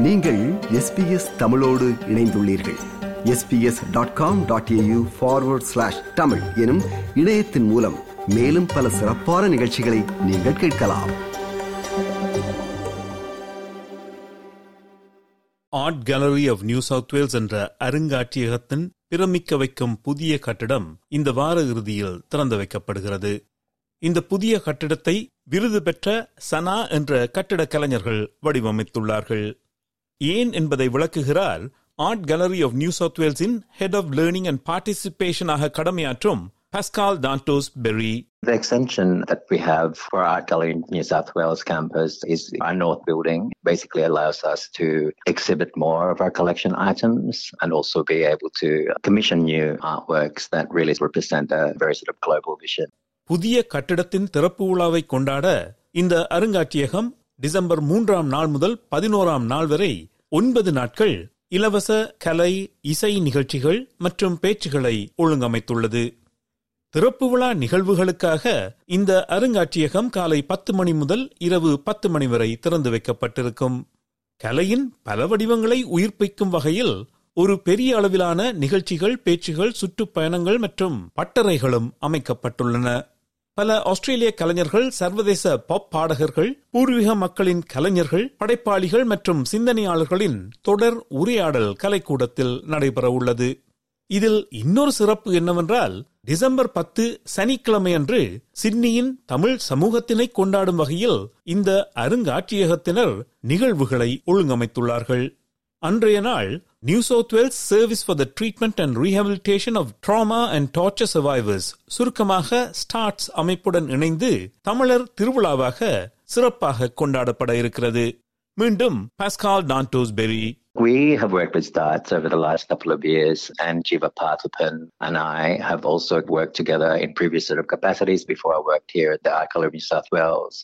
நீங்கள் எஸ்பிஎஸ் தமிழோடு இணைந்துள்ளீர்கள். SBS dot com dot AU forward slash Tamil எனும் இணையத்தின் மூலம் மேலும் பல சிறப்பான நிகழ்ச்சிகளை நீங்கள் கேட்கலாம். Art gallery of New South Wales என்ற அருங்காட்சியகத்தின் பிரமிக்க வைக்கும் புதிய கட்டிடம் இந்த வார இறுதியில் திறந்து வைக்கப்படுகிறது. இந்த புதிய கட்டிடத்தை விருது பெற்ற சனா என்ற கட்டிட கலைஞர்கள் வடிவமைத்துள்ளார்கள். ஏன் என்பதை விளக்குகிறார் art gallery of New South வேல்ஸின் head of learning and பார்ட்டிசிபேஷனாக கடமையாற்றும் Pascal Dantos Perry The extension that we have for our gallery in New South Wales campus is our north building. Basically allows us to exhibit more of our collection items and also be able to commission new artworks that really represent a very sort of global vision. புதிய கட்டிடத்தின் திறப்பு விழாவை கொண்டாட இந்த அருங்காட்சியகம் December மூன்றாம் நாள் முதல் பதினோராம் நாள் வரை ஒன்பது நாட்கள் இலவச கலை இசை நிகழ்ச்சிகள் மற்றும் பேச்சுகளை ஒழுங்கமைத்துள்ளது. திறப்பு விழா நிகழ்வுகளுக்காக இந்த அருங்காட்சியகம் காலை பத்து மணி முதல் இரவு பத்து மணி வரை திறந்து வைக்கப்பட்டிருக்கும். கலையின் பல வடிவங்களை உயிர்ப்பிக்கும் வகையில் ஒரு பெரிய அளவிலான நிகழ்ச்சிகள் பேச்சுகள் சுற்றுப்பயணங்கள் மற்றும் பட்டறைகளும் அமைக்கப்பட்டுள்ளன. பல ஆஸ்திரேலிய கலைஞர்கள் சர்வதேச பாப் பாடகர்கள் பூர்வீக மக்களின் கலைஞர்கள் படைப்பாளிகள் மற்றும் சிந்தனையாளர்களின் தொடர் உரையாடல் கலைக்கூடத்தில் நடைபெற உள்ளது. இதில் இன்னொரு சிறப்பு என்னவென்றால் டிசம்பர் பத்து சனிக்கிழமையன்று சிட்னியின் தமிழ் சமூகத்தினை கொண்டாடும் வகையில் இந்த அருங்காட்சியகத்தினர் நிகழ்வுகளை ஒழுங்கமைத்துள்ளார்கள். அன்றைய நாள் New South Wales service for the treatment and rehabilitation of trauma and torture survivors சுருக்கமாக ஸ்டார்ட்ஸ் அமைப்புடன் இணைந்து தமிழர் திருவிழாவாக சிறப்பாக கொண்டாடப்பட இருக்கிறது மீண்டும் Pascal Dantos Perry We have worked with STARTS over the last couple of years, and Jiva Parthapan and I have also worked together in previous sort of capacities before I worked here at the Art Gallery of New South Wales.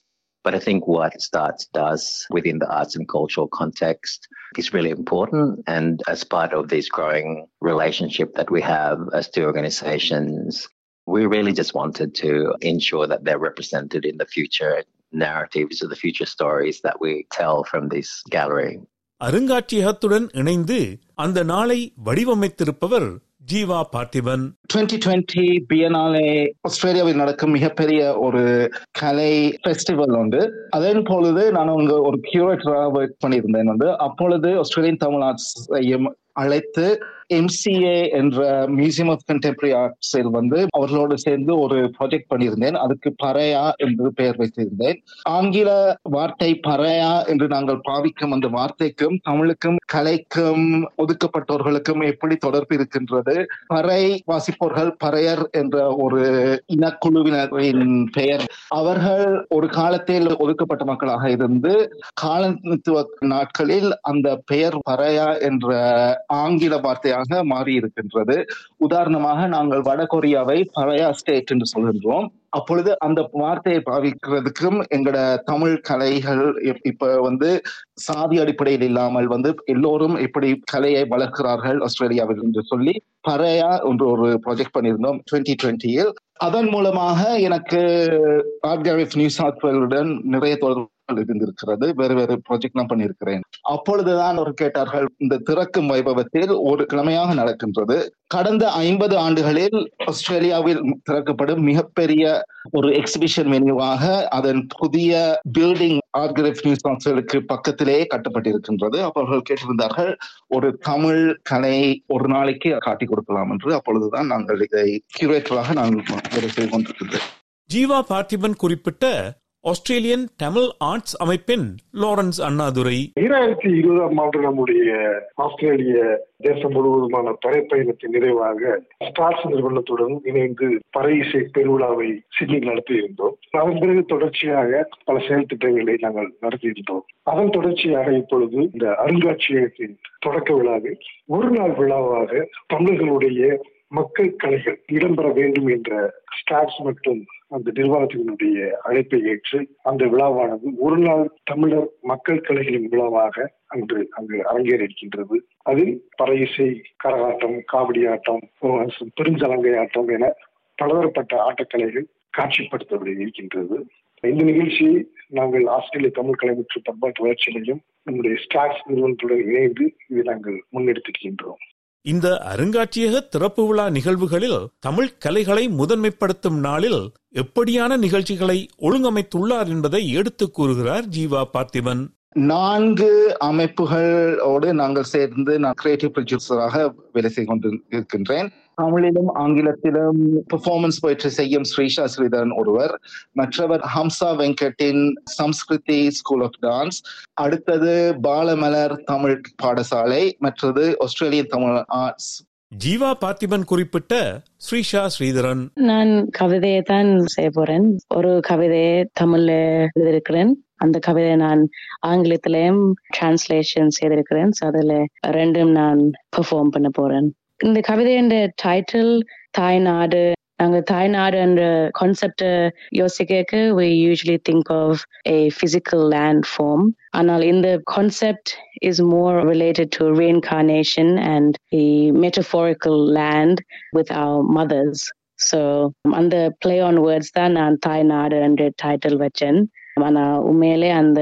But I think what STARTS does within the arts and cultural context is really important. And as part of this growing relationship that we have as two organizations, we really just wanted to ensure that they're represented in the future narratives or the future stories that we tell from this gallery. அருங்காட்சியகத்துடன் இணைந்து அந்த நாளை வடிவமைத்திருப்பவர் ஜீவா பார்த்திபன். 2020 பியனாலே ஆஸ்திரேலியாவில் நடக்கும் மிகப்பெரிய ஒரு கலை festival உண்டு. அதன் பொழுது நான் அங்க ஒரு கியூரேட்டராக ஒர்க் பண்ணியிருந்தேன் வந்து. அப்பொழுது ஆஸ்திரேலியன் தமிழ் ஆர்ட்ஸ் அழைத்து எம்சிஏ என்ற மியூசியம் ஆஃப் கண்டெம்பரரி ஆர்ட்ஸில் வந்து அவர்களோடு சேர்ந்து ஒரு ப்ராஜெக்ட் பண்ணியிருந்தேன். அதுக்கு பறையா என்று பெயர் வைத்திருந்தேன். ஆங்கில வார்த்தை பறையா என்று நாங்கள் பாவிக்கும் அந்த வார்த்தைக்கும் தமிழுக்கும் கலைக்கும் ஒதுக்கப்பட்டவர்களுக்கும் எப்படி தொடர்பு இருக்கின்றது? பறை வாசிப்போர்கள் பறையர் என்ற ஒரு இனக்குழுவினரின் பெயர். அவர்கள் ஒரு காலத்தில் ஒதுக்கப்பட்ட மக்களாக இருந்து காலத்துவ நாட்களில் அந்த பெயர் பறையா என்ற ஆங்கில வார்த்தையாக மாறி இருக்கின்றது உதாரணமாக நாங்கள் வடகொரியாவை பழையா ஸ்டேட் என்று சொல்கின்றோம். அப்பொழுது அந்த வார்த்தையை பாவிக்கிறதுக்கும் எங்களோட தமிழ் கலைகள் இப்ப வந்து சாதி அடிப்படையில் இல்லாமல் வந்து எல்லோரும் எப்படி கலையை வளர்க்கிறார்கள் ஆஸ்திரேலியாவில் என்று சொல்லி பறையா என்று ஒரு ப்ராஜெக்ட் பண்ணியிருந்தோம் டுவெண்ட்டி டுவெண்ட்டியில் அதன் மூலமாக எனக்கு ஆர்ட் நியூ நிறைய தொடர்பு இருந்திருக்கிறது. வேறு வேறு ப்ராஜெக்ட் நான் பண்ணியிருக்கிறேன். அப்பொழுதுதான் அவர் கேட்டார்கள் இந்த திறக்கும் வைபவத்தில் ஒரு கிழமையாக நடக்கின்றது. கடந்த ஐம்பது ஆண்டுகளில் ஆஸ்திரேலியாவில் திறக்கப்படும் மிகப்பெரிய ஒரு எக்ஸிபிஷன் மெனுவாக அதன் புதிய பில்டிங் ஆர்கிரப் நியூஸ் கவுன்சிலுக்கு பக்கத்திலேயே கட்டப்பட்டிருக்கின்றது. அவர்கள் கேட்டிருந்தார்கள் ஒரு தமிழ் கலை ஒரு நாளைக்கு காட்டி கொடுக்கலாம் என்று. அப்பொழுதுதான் நாங்கள் இதை கியூரேட்டராக நான் வேலை செய்து கொண்டிருக்கின்றோம் ஜீவா பார்த்திபன் குறிப்பிட்ட ஆஸ்திரேலியன் தமிழ் ஆர்ட்ஸ் அமைப்பின் லாரன்ஸ் அண்ணாதுரை. ஈராயிரத்தி இருபதாம் ஆண்டு நம்முடைய ஆஸ்திரேலிய தேசம் முழுவதுமான பறைப்பயணத்தின் நிறைவாக ஸ்டார்ஸ் நிறுவனத்துடன் இணைந்து பறை இசை பெருவிழாவை சிட்னியில் நடத்தியிருந்தோம். அதன் பிறகு தொடர்ச்சியாக பல செயல் திட்டங்களை நாங்கள் நடத்தியிருந்தோம். அதன் தொடர்ச்சியாக இப்பொழுது இந்த அருங்காட்சியகத்தின் தொடக்க விழாவில் ஒரு நாள் விழாவாக தமிழர்களுடைய மக்கள் கலைகள் இடம்பெற வேண்டும் என்ற ஸ்டார்ஸ் மற்றும் அந்த நிர்வாகத்தினுடைய அழைப்பை ஏற்று அந்த விழாவானது ஒரு நாள் தமிழர் மக்கள் கலைகளின் விழாவாக அன்று அங்கு அரங்கேறியிருக்கின்றது. அதில் பறை இசை கரகாட்டம் காவடி ஆட்டம் பெருஞ்சலங்கை ஆட்டம் என பலதரப்பட்ட ஆட்டக்கலைகள் காட்சிப்படுத்தப்பட இருக்கின்றது. இந்த நிகழ்ச்சியை நாங்கள் ஆஸ்திரேலிய தமிழ் கலை மற்றும் பண்பாட்டு வளர்ச்சியிலையும் நம்முடைய ஸ்டார்ஸ் நிறுவனத்துடன் இணைந்து இதை நாங்கள் முன்னெடுத்திருக்கின்றோம். இந்த அருங்காட்சியக திறப்பு விழா நிகழ்வுகளில் தமிழ் கலைகளை முதன்மைப்படுத்தும் நாளில் எப்படியான நிகழ்ச்சிகளை ஒழுங்கமைத்துள்ளார் என்பதை எடுத்து கூறுகிறார் ஜீவா பார்த்திபன். நான்கு அமைப்புகளோடு நாங்கள் சேர்ந்து நான் கிரியேட்டிவ் ப்ரொடியூசராக வேலை செய்து கொண்டு இருக்கின்றேன் தமிழிலும் ஆங்கிலத்திலும் பெர்ஃபார்மன்ஸ் போயிட்டு செய்யும் ஸ்ரீஷா ஸ்ரீதரன் ஒருவர். மற்றவர் ஹம்சா வெங்கட்டின் சம்ஸ்கிருதி ஸ்கூல் ஆஃப் டான்ஸ் அடுத்தது பாலமலர் தமிழ் பாடசாலை. மற்றது ஆஸ்திரேலிய தமிழ் ஆர்ட்ஸ் ஜீவா பார்த்திபன் குறிப்பிட்ட ஸ்ரீஷா ஸ்ரீதரன். நான் கவிதையை தான் செய்ய போறேன். ஒரு கவிதையை தமிழ்ல எழுதியிருக்கிறேன். அந்த கவிதையை நான் ஆங்கிலத்திலையும் டிரான்ஸ்லேஷன் செய்திருக்கிறேன். அதுல ரெண்டும் நான் பெர்ஃபார்ம் பண்ண போறேன். இந்த கவிதையின் டைட்டில் தாய்நாடு நாங்க தாய்நாடு என்ற கான்செப்ட யோசிக்க we usually think of a physical land form ஆனால் இந்த concept is more related to reincarnation and a metaphorical land with our mothers so அந்த play on words தான் நான் தாய்நாடு என்ற டைட்டில் வச்சேன் ஆனா உண்மையிலே அந்த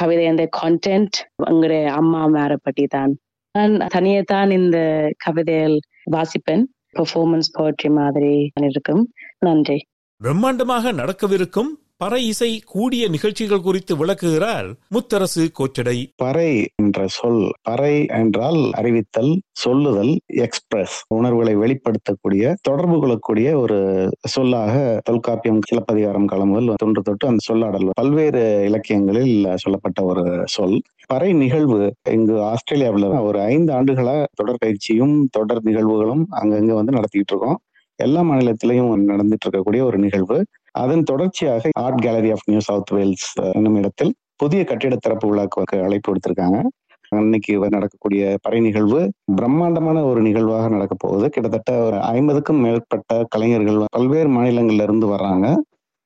கவிதை அந்த கான்டென்ட் எங்களுடைய அம்மா மேர பற்றி தான் நான் தனியே தான் இந்த கவிதையில் வாசிப்பேன் பெர்ஃபார்மன்ஸ் போட்ரி மாதிரி இருக்கும் நன்றி. பிரம்மாண்டமாக நடக்கவிருக்கும் பறை இசை கூடிய நிகழ்ச்சிகள் குறித்து விளக்குகிறார் முத்தரசு கோச்சடை. பறை என்ற சொல் பறை என்றால் அறிவித்தல் சொல்லுதல் எக்ஸ்பிரஸ் உணர்வுகளை வெளிப்படுத்தக்கூடிய தொடர்பு கொள்ளக்கூடிய ஒரு சொல்லாக தொல்காப்பியம் சிலப்பதிகாரம் காலம் முதல் தொன்று தொட்டு அந்த சொல்லாடல் பல்வேறு இலக்கியங்களில் சொல்லப்பட்ட ஒரு சொல். பறை நிகழ்வு இங்கு ஆஸ்திரேலியாவில் ஒரு ஐந்து ஆண்டுகளா தொடர் பயிற்சியும் தொடர் நிகழ்வுகளும் அங்கங்க வந்து நடத்திட்டு இருக்கோம். எல்லா மாநிலத்திலையும் நடந்துட்டு இருக்கக்கூடிய ஒரு நிகழ்வு. அதன் தொடர்ச்சியாக art gallery of New South Wales என்னும் இடத்தில் புதிய கட்டிட திறப்பு விழாக்கு அழைப்பு கொடுத்திருக்காங்க அன்னைக்கு நடக்கக்கூடிய பறை நிகழ்வு பிரம்மாண்டமான ஒரு நிகழ்வாக நடக்க போகுது. கிட்டத்தட்ட ஒரு ஐம்பதுக்கும் மேற்பட்ட கலைஞர்கள் பல்வேறு மாநிலங்கள்ல இருந்து வர்றாங்க.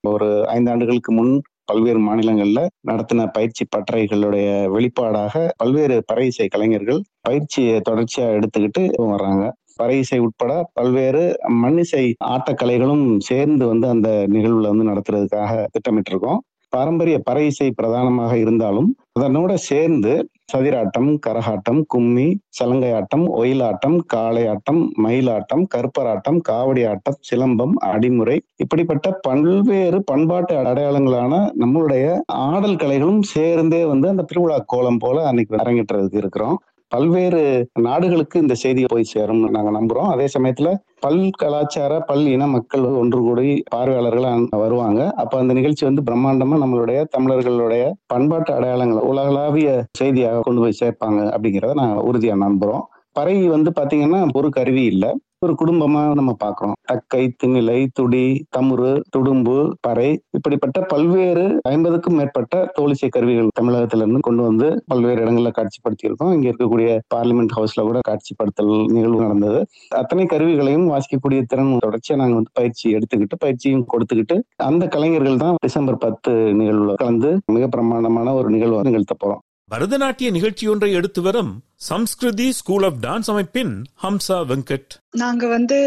ஒரு ஐந்து ஆண்டுகளுக்கு முன் பல்வேறு மாநிலங்கள்ல நடத்தின பயிற்சி பட்டறைகளுடைய வெளிப்பாடாக பல்வேறு பறை இசை கலைஞர்கள் பயிற்சியை தொடர்ச்சியா எடுத்துக்கிட்டு வர்றாங்க. பறை இசை உட்பட பல்வேறு மண்ணிசை ஆட்டக்கலைகளும் சேர்ந்து வந்து அந்த நிகழ்வுல வந்து நடத்துறதுக்காக திட்டமிட்டு இருக்கோம் பாரம்பரிய பறை இசை பிரதானமாக இருந்தாலும் அதனோட சேர்ந்து சதிராட்டம் கரகாட்டம் கும்மி சலங்கையாட்டம் ஒயிலாட்டம் காளையாட்டம் மயிலாட்டம் கருப்பராட்டம் காவடி ஆட்டம் சிலம்பம் அடிமுறை இப்படிப்பட்ட பல்வேறு பண்பாட்டு அடையாளங்களான நம்மளுடைய ஆடல் கலைகளும் சேர்ந்தே வந்து அந்த திருவிழா கோலம் போல அன்னைக்கு அரங்கேற்றதுக்கு இருக்கிறோம். பல்வேறு நாடுகளுக்கு இந்த செய்தி போய் சேரும் நாங்க நம்புறோம். அதே சமயத்துல பல் கலாச்சார பல் இன மக்கள் ஒன்று கூடி பார்வையாளர்கள் வருவாங்க. அப்ப அந்த நிகழ்ச்சி வந்து பிரம்மாண்டமா நம்மளுடைய தமிழர்களுடைய பண்பாட்டு அடையாளங்களை உலகளாவிய செய்தியாக கொண்டு போய் சேர்ப்பாங்க அப்படிங்கிறத நான் உறுதியா நம்புறோம். பறை வந்து பாத்தீங்கன்னா ஒரு கருவி இல்ல. ஒரு குடும்பமா நம்ம பார்க்கிறோம். தக்கை திணிலை துடி தமுறு துடும்பு பறை இப்படிப்பட்ட பல்வேறு ஐம்பதுக்கும் மேற்பட்ட தோலிசை கருவிகள் தமிழகத்துல இருந்து கொண்டு வந்து பல்வேறு இடங்கள்ல காட்சிப்படுத்தியிருக்கோம். இங்க இருக்கக்கூடிய பார்லிமெண்ட் ஹவுஸ்ல கூட காட்சிப்படுத்தல் நிகழ்வு நடந்தது. அத்தனை கருவிகளையும் வாசிக்கக்கூடிய திறன் தொடர்ச்சியா நாங்க வந்து பயிற்சி எடுத்துக்கிட்டு பயிற்சியும் கொடுத்துக்கிட்டு அந்த கலைஞர்கள் தான் டிசம்பர் பத்து நிகழ்வுல கலந்து மிக பிரமாண்டமான ஒரு நிகழ்வு நிகழ்த்த போறோம். பரதநாட்டிய நிகழ்ச்சியொன்றை எடுத்து வரும் சம்ஸ்கிருதி ஸ்கூல் ஆஃப் டான்ஸ் அமைப்பின் ஹம்சா வெங்கட். நாங்க வந்து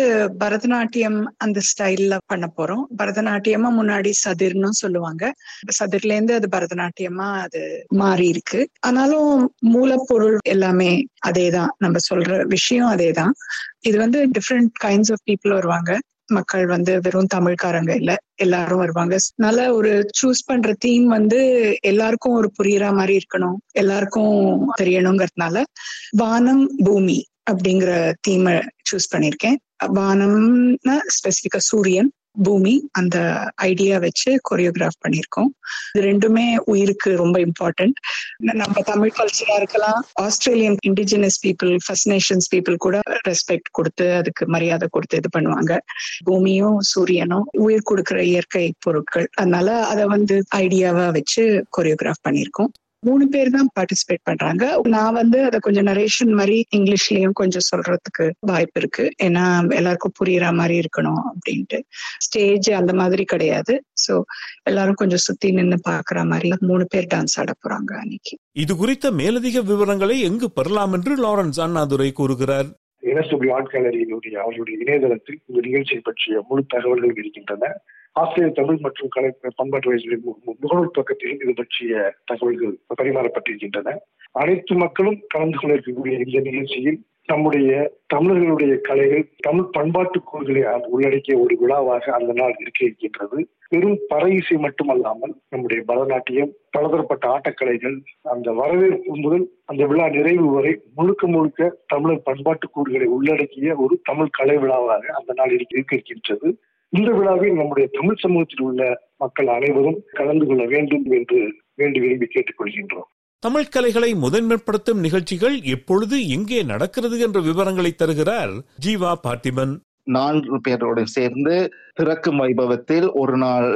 பரதநாட்டியம் அந்த ஸ்டைல்ல பண்ண போறோம். பரதநாட்டியமா முன்னாடி சதிர்னு சொல்லுவாங்க. சதிர்ல இருந்து அது பரதநாட்டியமா அது மாறி இருக்கு. ஆனாலும் மூலப்பொருள் எல்லாமே அதேதான். நம்ம சொல்ற விஷயம் அதேதான். இது வந்து டிஃப்ரெண்ட் கைண்ட்ஸ் ஆஃப் பீப்புள் வருவாங்க. மக்கள் வந்து வெறும் தமிழ்காரங்க இல்ல எல்லாரும் வருவாங்க. நல்ல ஒரு சூஸ் பண்ற தீம் வந்து எல்லாருக்கும் ஒரு புரியற மாதிரி இருக்கணும் எல்லாருக்கும் தெரியணுங்கிறதுனால வானம் பூமி அப்படிங்கிற தீமை சூஸ் பண்ணிருக்கேன். வானம்னா ஸ்பெசிபிக்கா சூரியன் பூமி அந்த ஐடியா வச்சு கொரியோகிராஃப் பண்ணியிருக்கோம். இது ரெண்டுமே உயிருக்கு ரொம்ப இம்பார்ட்டன்ட் நம்ம தமிழ் கல்ச்சரா இருக்கலாம். Australian indigenous people first nations people கூட ரெஸ்பெக்ட் கொடுத்து அதுக்கு மரியாதை கொடுத்து இது பண்ணுவாங்க. பூமியும் சூரியனும் உயிர் கொடுக்குற இயற்கை பொருட்கள். அதனால அதை வந்து ஐடியாவா வச்சு கொரியோகிராஃப் பண்ணியிருக்கோம். மூணு பேர் தான் பார்ட்டிசிபேட் பண்றாங்க. நான் வந்து அதை கொஞ்சம் நரேஷன் மாதிரி இங்கிலீஷ்லயும் கொஞ்சம் சொல்றதுக்கு வாய்ப்பு இருக்கு. ஏன்னா எல்லாருக்கும் புரியுற மாதிரி இருக்கணும் அப்படின்ட்டு. ஸ்டேஜ் அந்த மாதிரி கிடையாது. சோ எல்லாரும் கொஞ்சம் சுத்தி நின்று பாக்குற மாதிரி மூணு பேர் டான்ஸ் ஆட போறாங்க அன்னைக்கு. இது குறித்த மேலதிக விவரங்களை எங்கு பெறலாம் என்று லாரன்ஸ் அண்ணாதுரை கூறுகிறார். என்எஸ்டபிள்யூ ஆர்ட் கேலரியினுடைய அவர்களுடைய இணையதளத்தில் இந்த நிகழ்ச்சியை பற்றிய முழு தகவல்கள் இருக்கின்றன. ஆசிரியர் தமிழ் மற்றும் கலை பண்பாட்டு வயசுகளின் முகநூல் பக்கத்திலும் இது பற்றிய தகவல்கள் பரிமாறப்பட்டிருக்கின்றன. அனைத்து மக்களும் கலந்து கொள்ள இருக்கக்கூடிய இந்த நிகழ்ச்சியில் நம்முடைய தமிழர்களுடைய கலைகள் தமிழ் பண்பாட்டு கூறுகளை உள்ளடக்கிய ஒரு விழாவாக அந்த நாள் இருக்க இருக்கின்றது. வெறும் பறை இசை மட்டுமல்லாமல் நம்முடைய பரதநாட்டியம் பலதரப்பட்ட ஆட்டக்கலைகள் அந்த வரவேற்பு முதல் அந்த விழா நிறைவு வரை முழுக்க முழுக்க தமிழர் பண்பாட்டு கூறுகளை உள்ளடக்கிய ஒரு தமிழ் கலை விழாவாக அந்த நாள் இருக்க இருக்கின்றது. இந்த விழாவில் நம்முடைய தமிழ் சமூகத்தில் உள்ள மக்கள் அனைவரும் கலந்து கொள்ள வேண்டும் என்று வேண்டி விரும்பி கேட்டுக்கொள்கின்றோம். தமிழ் கலைகளை முதன்மைப்படுத்தும் நிகழ்ச்சிகள் எப்பொழுது எங்கே நடக்கிறது என்ற விவரங்களை தருகிறார் ஜீவா பார்த்திபன். நான்கு பேரோடு சேர்ந்து திறக்கும் வைபவத்தில் ஒரு நாள்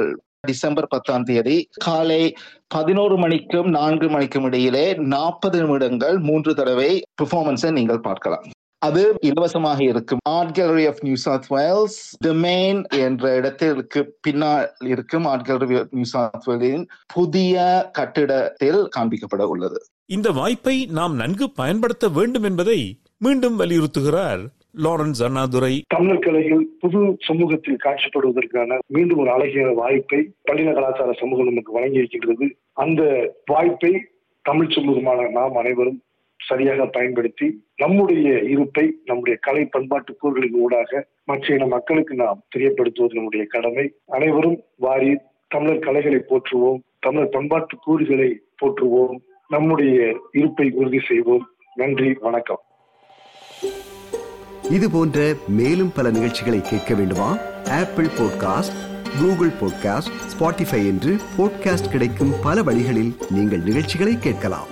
டிசம்பர் பத்தாம் தேதி காலை பதினோரு மணிக்கும் நான்கு மணிக்கும் இடையிலே நாற்பது நிமிடங்கள் மூன்று தடவை பெர்ஃபார்மன்ஸை நீங்கள் பார்க்கலாம். அது இலவசமாக இருக்கும். Art gallery of New South Wales domain என்ற இடத்திற்கு பின்னால் இருக்கும் art gallery of New South வேலின் புதிய கட்டிடத்தில் காண்பிக்கப்பட உள்ளது. இந்த வாய்ப்பை நாம் நன்கு பயன்படுத்த வேண்டும் என்பதை மீண்டும் வலியுறுத்துகிறார் லாரன்ஸ் அண்ணாதுரை தமிழர் கலைகள் புது சமூகத்தில் காட்சிப்படுவதற்கான மீண்டும் ஒரு அழகிய வாய்ப்பை பள்ளின கலாச்சார சமூகம் நமக்கு வழங்கி இருக்கின்றது அந்த வாய்ப்பை தமிழ் சமூகமான நாம் அனைவரும் சரியாக பயன்படுத்தி நம்முடைய இருப்பை நம்முடைய கலை பண்பாட்டு கூறுகளின் ஊடாக மற்ற இன மக்களுக்கு நாம் தெரியப்படுத்துவது நம்முடைய கடமை. அனைவரும் வாரி தமிழர் கலைகளை போற்றுவோம் தமிழர் பண்பாட்டு கூறுகளை போற்றுவோம் நம்முடைய இருப்பை உறுதி செய்வோம். நன்றி வணக்கம். இது போன்ற மேலும் பல நிகழ்ச்சிகளை கேட்க வேண்டுமா? Apple podcast Google podcast Spotify என்று பாட்காஸ்ட் கிடைக்கும் பல வழிகளில் நீங்கள் நிகழ்ச்சிகளை கேட்கலாம்.